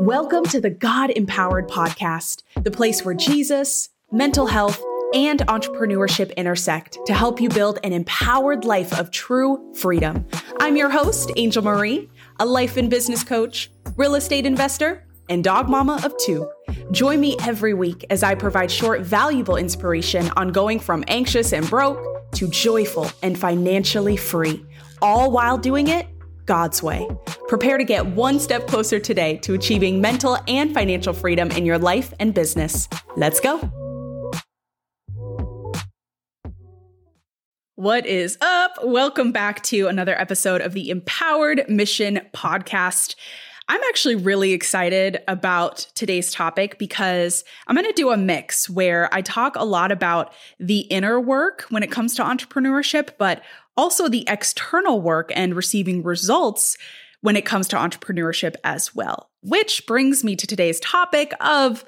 Welcome to the God Empowered Podcast, the place where Jesus, mental health, and entrepreneurship intersect to help you build an empowered life of true freedom. I'm your host, Angel Marie, a life and business coach, real estate investor, and dog mama of two. Join me every week as I provide short, valuable inspiration on going from anxious and broke to joyful and financially free, all while doing it God's way. Prepare to get one step closer today to achieving mental and financial freedom in your life and business. Let's go. What is up? Welcome back to another episode of the Empowered Mission podcast. I'm actually really excited about today's topic because I'm going to do a mix where I talk a lot about the inner work when it comes to entrepreneurship, but also the external work and receiving results when it comes to entrepreneurship as well. Which brings me to today's topic of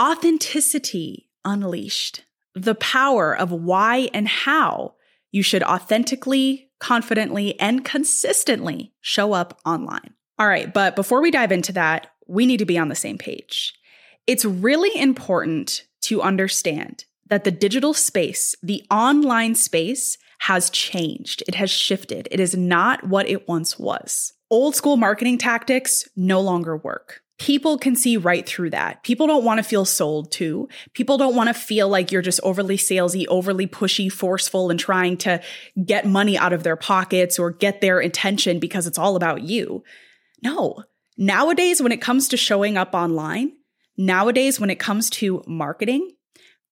authenticity unleashed, the power of why and how you should authentically, confidently, and consistently show up online. All right, but before we dive into that, we need to be on the same page. It's really important to understand that the digital space, the online space, has changed. It has shifted. It is not what it once was. Old school marketing tactics no longer work. People can see right through that. People don't want to feel sold to. People don't want to feel like you're just overly salesy, overly pushy, forceful, and trying to get money out of their pockets or get their attention because it's all about you. No. Nowadays, when it comes to showing up online, nowadays, when it comes to marketing,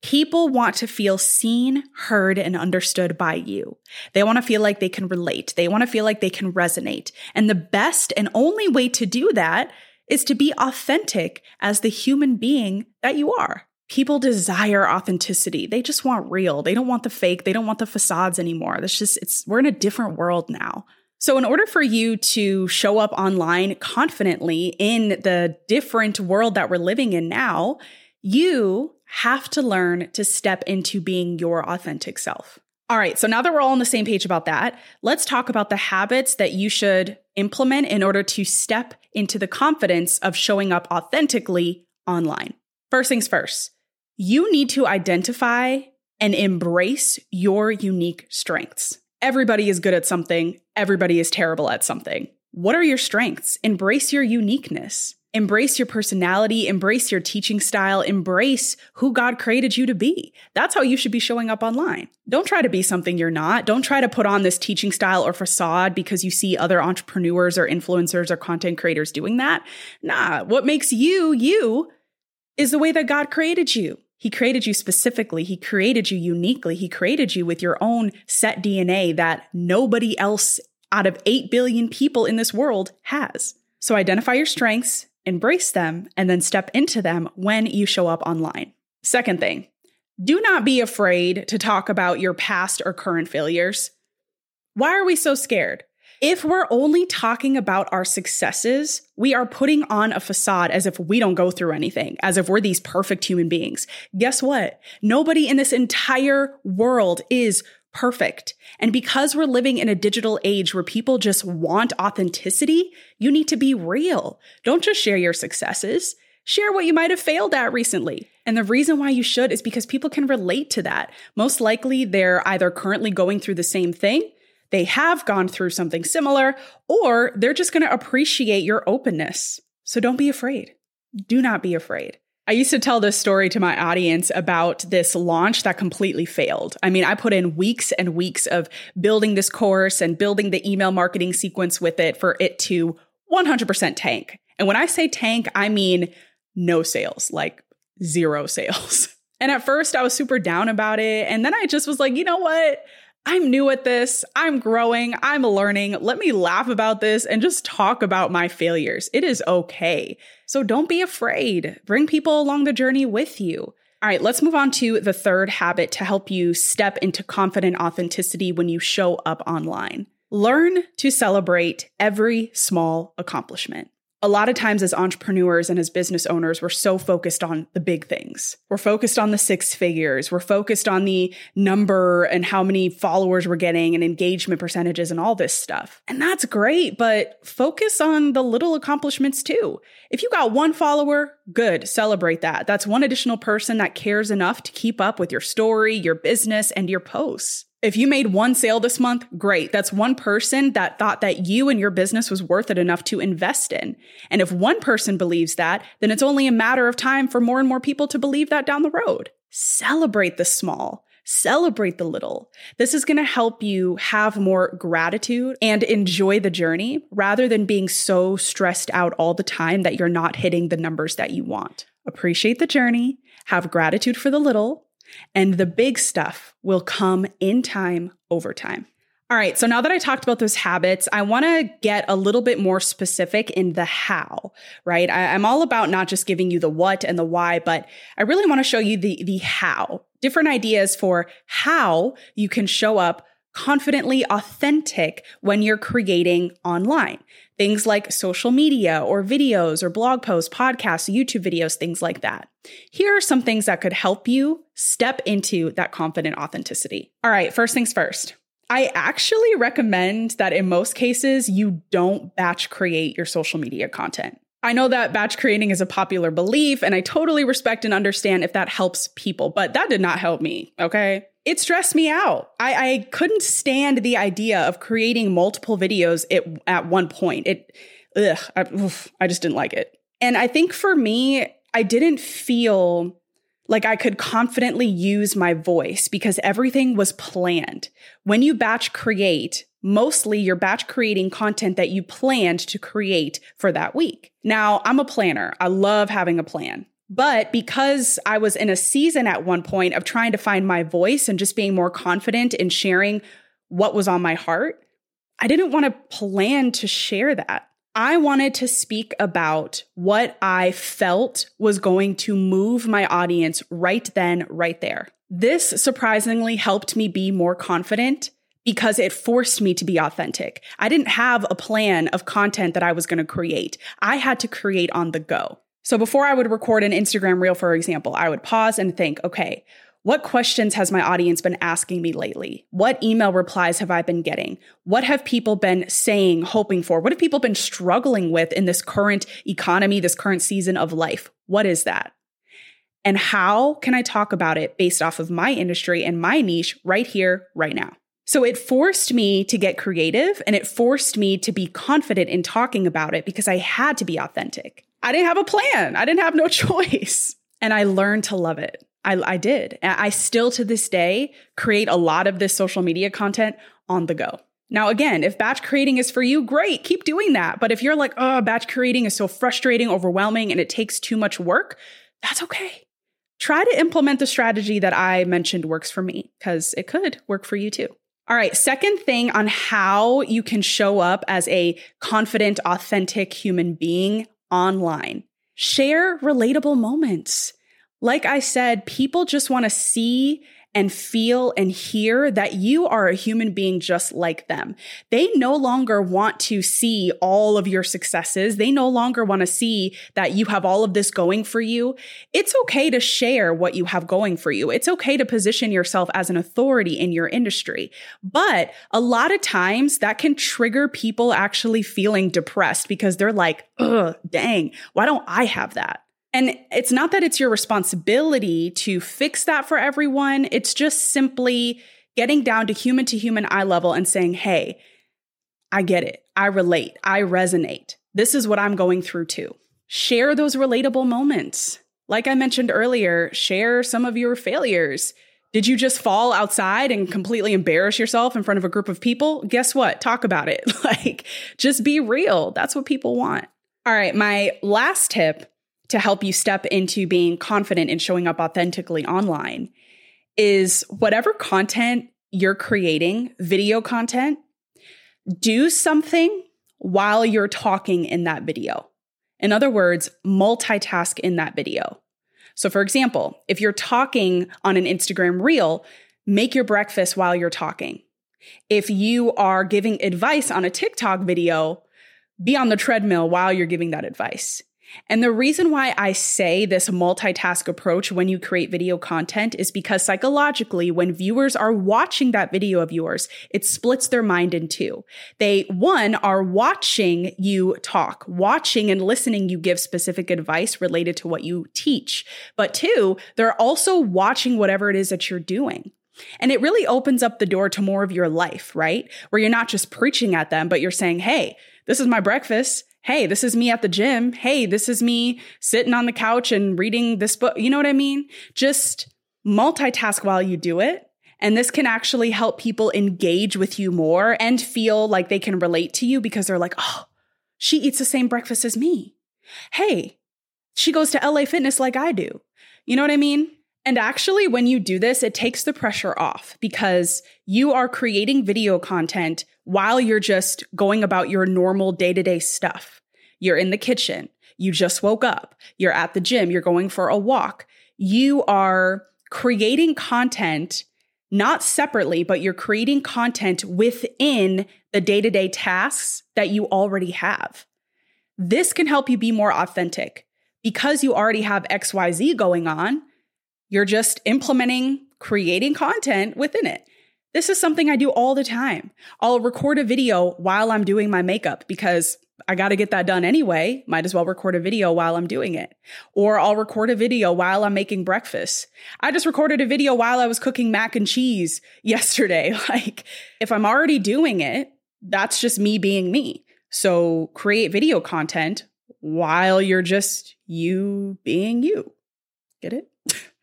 People want to feel seen, heard, and understood by you. They want to feel like they can relate. They want to feel like they can resonate. And the best and only way to do that is to be authentic as the human being that you are. People desire authenticity. They just want real. They don't want the fake. They don't want the facades anymore. That's just, it's, we're in a different world now. So, in order for you to show up online confidently in the different world that we're living in now, you have to learn to step into being your authentic self. All right, so now that we're all on the same page about that, let's talk about the habits that you should implement in order to step into the confidence of showing up authentically online. First things first, you need to identify and embrace your unique strengths. Everybody is good at something, everybody is terrible at something. What are your strengths? Embrace your uniqueness. Embrace your personality, embrace your teaching style, embrace who God created you to be. That's how you should be showing up online. Don't try to be something you're not. Don't try to put on this teaching style or facade because you see other entrepreneurs or influencers or content creators doing that. Nah, what makes you you is the way that God created you. He created you specifically. He created you uniquely. He created you with your own set DNA that nobody else out of 8 billion people in this world has. So identify your strengths, embrace them, and then step into them when you show up online. Second thing, do not be afraid to talk about your past or current failures. Why are we so scared? If we're only talking about our successes, we are putting on a facade as if we don't go through anything, as if we're these perfect human beings. Guess what? Nobody in this entire world is perfect. And because we're living in a digital age where people just want authenticity, you need to be real. Don't just share your successes. Share what you might have failed at recently. And the reason why you should is because people can relate to that. Most likely, they're either currently going through the same thing, they have gone through something similar, or they're just going to appreciate your openness. So don't be afraid. Do not be afraid. I used to tell this story to my audience about this launch that completely failed. I mean, I put in weeks and weeks of building this course and building the email marketing sequence with it for it to 100% tank. And when I say tank, I mean no sales, like zero sales. And at first, I was super down about it. And then I just was like, you know what? I'm new at this. I'm growing. I'm learning. Let me laugh about this and just talk about my failures. It is okay. So don't be afraid. Bring people along the journey with you. All right, let's move on to the third habit to help you step into confident authenticity when you show up online. Learn to celebrate every small accomplishment. A lot of times as entrepreneurs and as business owners, we're so focused on the big things. We're focused on the six figures. We're focused on the number and how many followers we're getting and engagement percentages and all this stuff. And that's great, but focus on the little accomplishments too. If you got one follower, good, celebrate that. That's one additional person that cares enough to keep up with your story, your business, and your posts. If you made one sale this month, great. That's one person that thought that you and your business was worth it enough to invest in. And if one person believes that, then it's only a matter of time for more and more people to believe that down the road. Celebrate the small. Celebrate the little. This is going to help you have more gratitude and enjoy the journey rather than being so stressed out all the time that you're not hitting the numbers that you want. Appreciate the journey, have gratitude for the little, and the big stuff will come in time over time. All right, so now that I talked about those habits, I want to get a little bit more specific in the how, right? I, am all about not just giving you the what and the why, but I really want to show you the, the how, different ideas for how you can show up confidently authentic when you're creating online. Things like social media or videos or blog posts, podcasts, YouTube videos, things like that. Here are some things that could help you step into that confident authenticity. All right, first things first. I actually recommend that in most cases, you don't batch create your social media content. I know that batch creating is a popular belief, and I totally respect and understand if that helps people, but that did not help me, okay? It stressed me out. I, I couldn't stand the idea of creating multiple videos at, at one point. It, ugh, I, oof, I just didn't like it. And I think for me, I didn't feel like I could confidently use my voice because everything was planned. When you batch create, mostly you're batch creating content that you planned to create for that week. Now, I'm a planner. I love having a plan. But because I was in a season at one point of trying to find my voice and just being more confident in sharing what was on my heart, I didn't want to plan to share that. I wanted to speak about what I felt was going to move my audience right then, right there. This surprisingly helped me be more confident because it forced me to be authentic. I didn't have a plan of content that I was going to create. I had to create on the go. So before I would record an Instagram reel, for example, I would pause and think, okay, what questions has my audience been asking me lately? What email replies have I been getting? What have people been saying, hoping for? What have people been struggling with in this current economy, this current season of life? What is that? And how can I talk about it based off of my industry and my niche right here, right now? So it forced me to get creative and it forced me to be confident in talking about it because I had to be authentic. I didn't have a plan. I didn't have no choice. And I learned to love it. I, I did. I still to this day create a lot of this social media content on the go. Now, again, if batch creating is for you, great, keep doing that. But if you're like, oh, batch creating is so frustrating, overwhelming, and it takes too much work, that's okay. Try to implement the strategy that I mentioned works for me because it could work for you too. All right, second thing on how you can show up as a confident, authentic human being online. Share relatable moments. Like I said, people just want to see and feel and hear that you are a human being just like them. They no longer want to see all of your successes. They no longer want to see that you have all of this going for you. It's okay to share what you have going for you. It's okay to position yourself as an authority in your industry. But a lot of times that can trigger people actually feeling depressed because they're like, ugh, dang, why don't I have that? And it's not that it's your responsibility to fix that for everyone. It's just simply getting down to human to human eye level and saying, hey, I get it. I relate. I resonate. This is what I'm going through too. Share those relatable moments. Like I mentioned earlier, share some of your failures. Did you just fall outside and completely embarrass yourself in front of a group of people? Guess what? Talk about it. like, just be real. That's what people want. All right, my last tip to help you step into being confident in showing up authentically online is whatever content you're creating, video content, do something while you're talking in that video. In other words, multitask in that video. So, for example, if you're talking on an Instagram reel, make your breakfast while you're talking. If you are giving advice on a TikTok video, be on the treadmill while you're giving that advice. And the reason why I say this multitask approach when you create video content is because psychologically, when viewers are watching that video of yours, it splits their mind in two. They, one, are watching you talk, watching and listening you give specific advice related to what you teach. But two, they're also watching whatever it is that you're doing. And it really opens up the door to more of your life, right? Where you're not just preaching at them, but you're saying, Hey, this is my breakfast. Hey, this is me at the gym. Hey, this is me sitting on the couch and reading this book. You know what I mean? Just multitask while you do it. And this can actually help people engage with you more and feel like they can relate to you because they're like, oh, she eats the same breakfast as me. Hey, she goes to LA Fitness like I do. You know what I mean? And actually, when you do this, it takes the pressure off because you are creating video content while you're just going about your normal day to day stuff. You're in the kitchen, you just woke up, you're at the gym, you're going for a walk. You are creating content not separately, but you're creating content within the day to day tasks that you already have. This can help you be more authentic because you already have XYZ going on you're just implementing, creating content within it. This is something I do all the time. I'll record a video while I'm doing my makeup because I got to get that done anyway. Might as well record a video while I'm doing it. Or I'll record a video while I'm making breakfast. I just recorded a video while I was cooking mac and cheese yesterday. Like, if I'm already doing it, that's just me being me. So create video content while you're just you being you. Get it?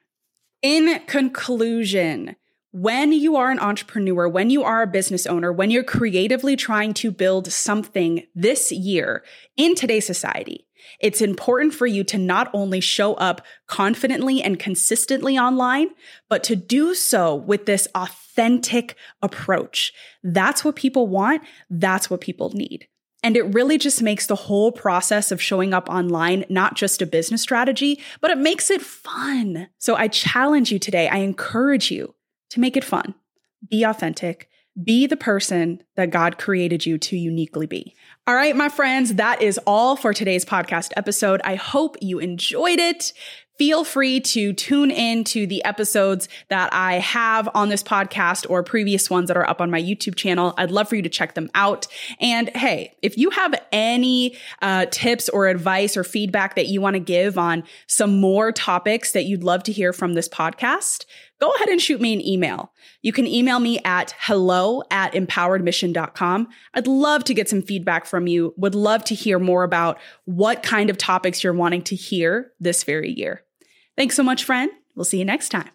In conclusion, when you are an entrepreneur, when you are a business owner, when you're creatively trying to build something this year in today's society, it's important for you to not only show up confidently and consistently online, but to do so with this authentic approach. That's what people want. That's what people need. And it really just makes the whole process of showing up online not just a business strategy, but it makes it fun. So I challenge you today, I encourage you to make it fun, be authentic, be the person that God created you to uniquely be. All right, my friends, that is all for today's podcast episode. I hope you enjoyed it feel free to tune in to the episodes that I have on this podcast or previous ones that are up on my YouTube channel. I'd love for you to check them out. And hey, if you have any uh, tips or advice or feedback that you want to give on some more topics that you'd love to hear from this podcast, go ahead and shoot me an email. You can email me at hello at empoweredmission.com. I'd love to get some feedback from you. Would love to hear more about what kind of topics you're wanting to hear this very year. Thanks so much, friend. We'll see you next time.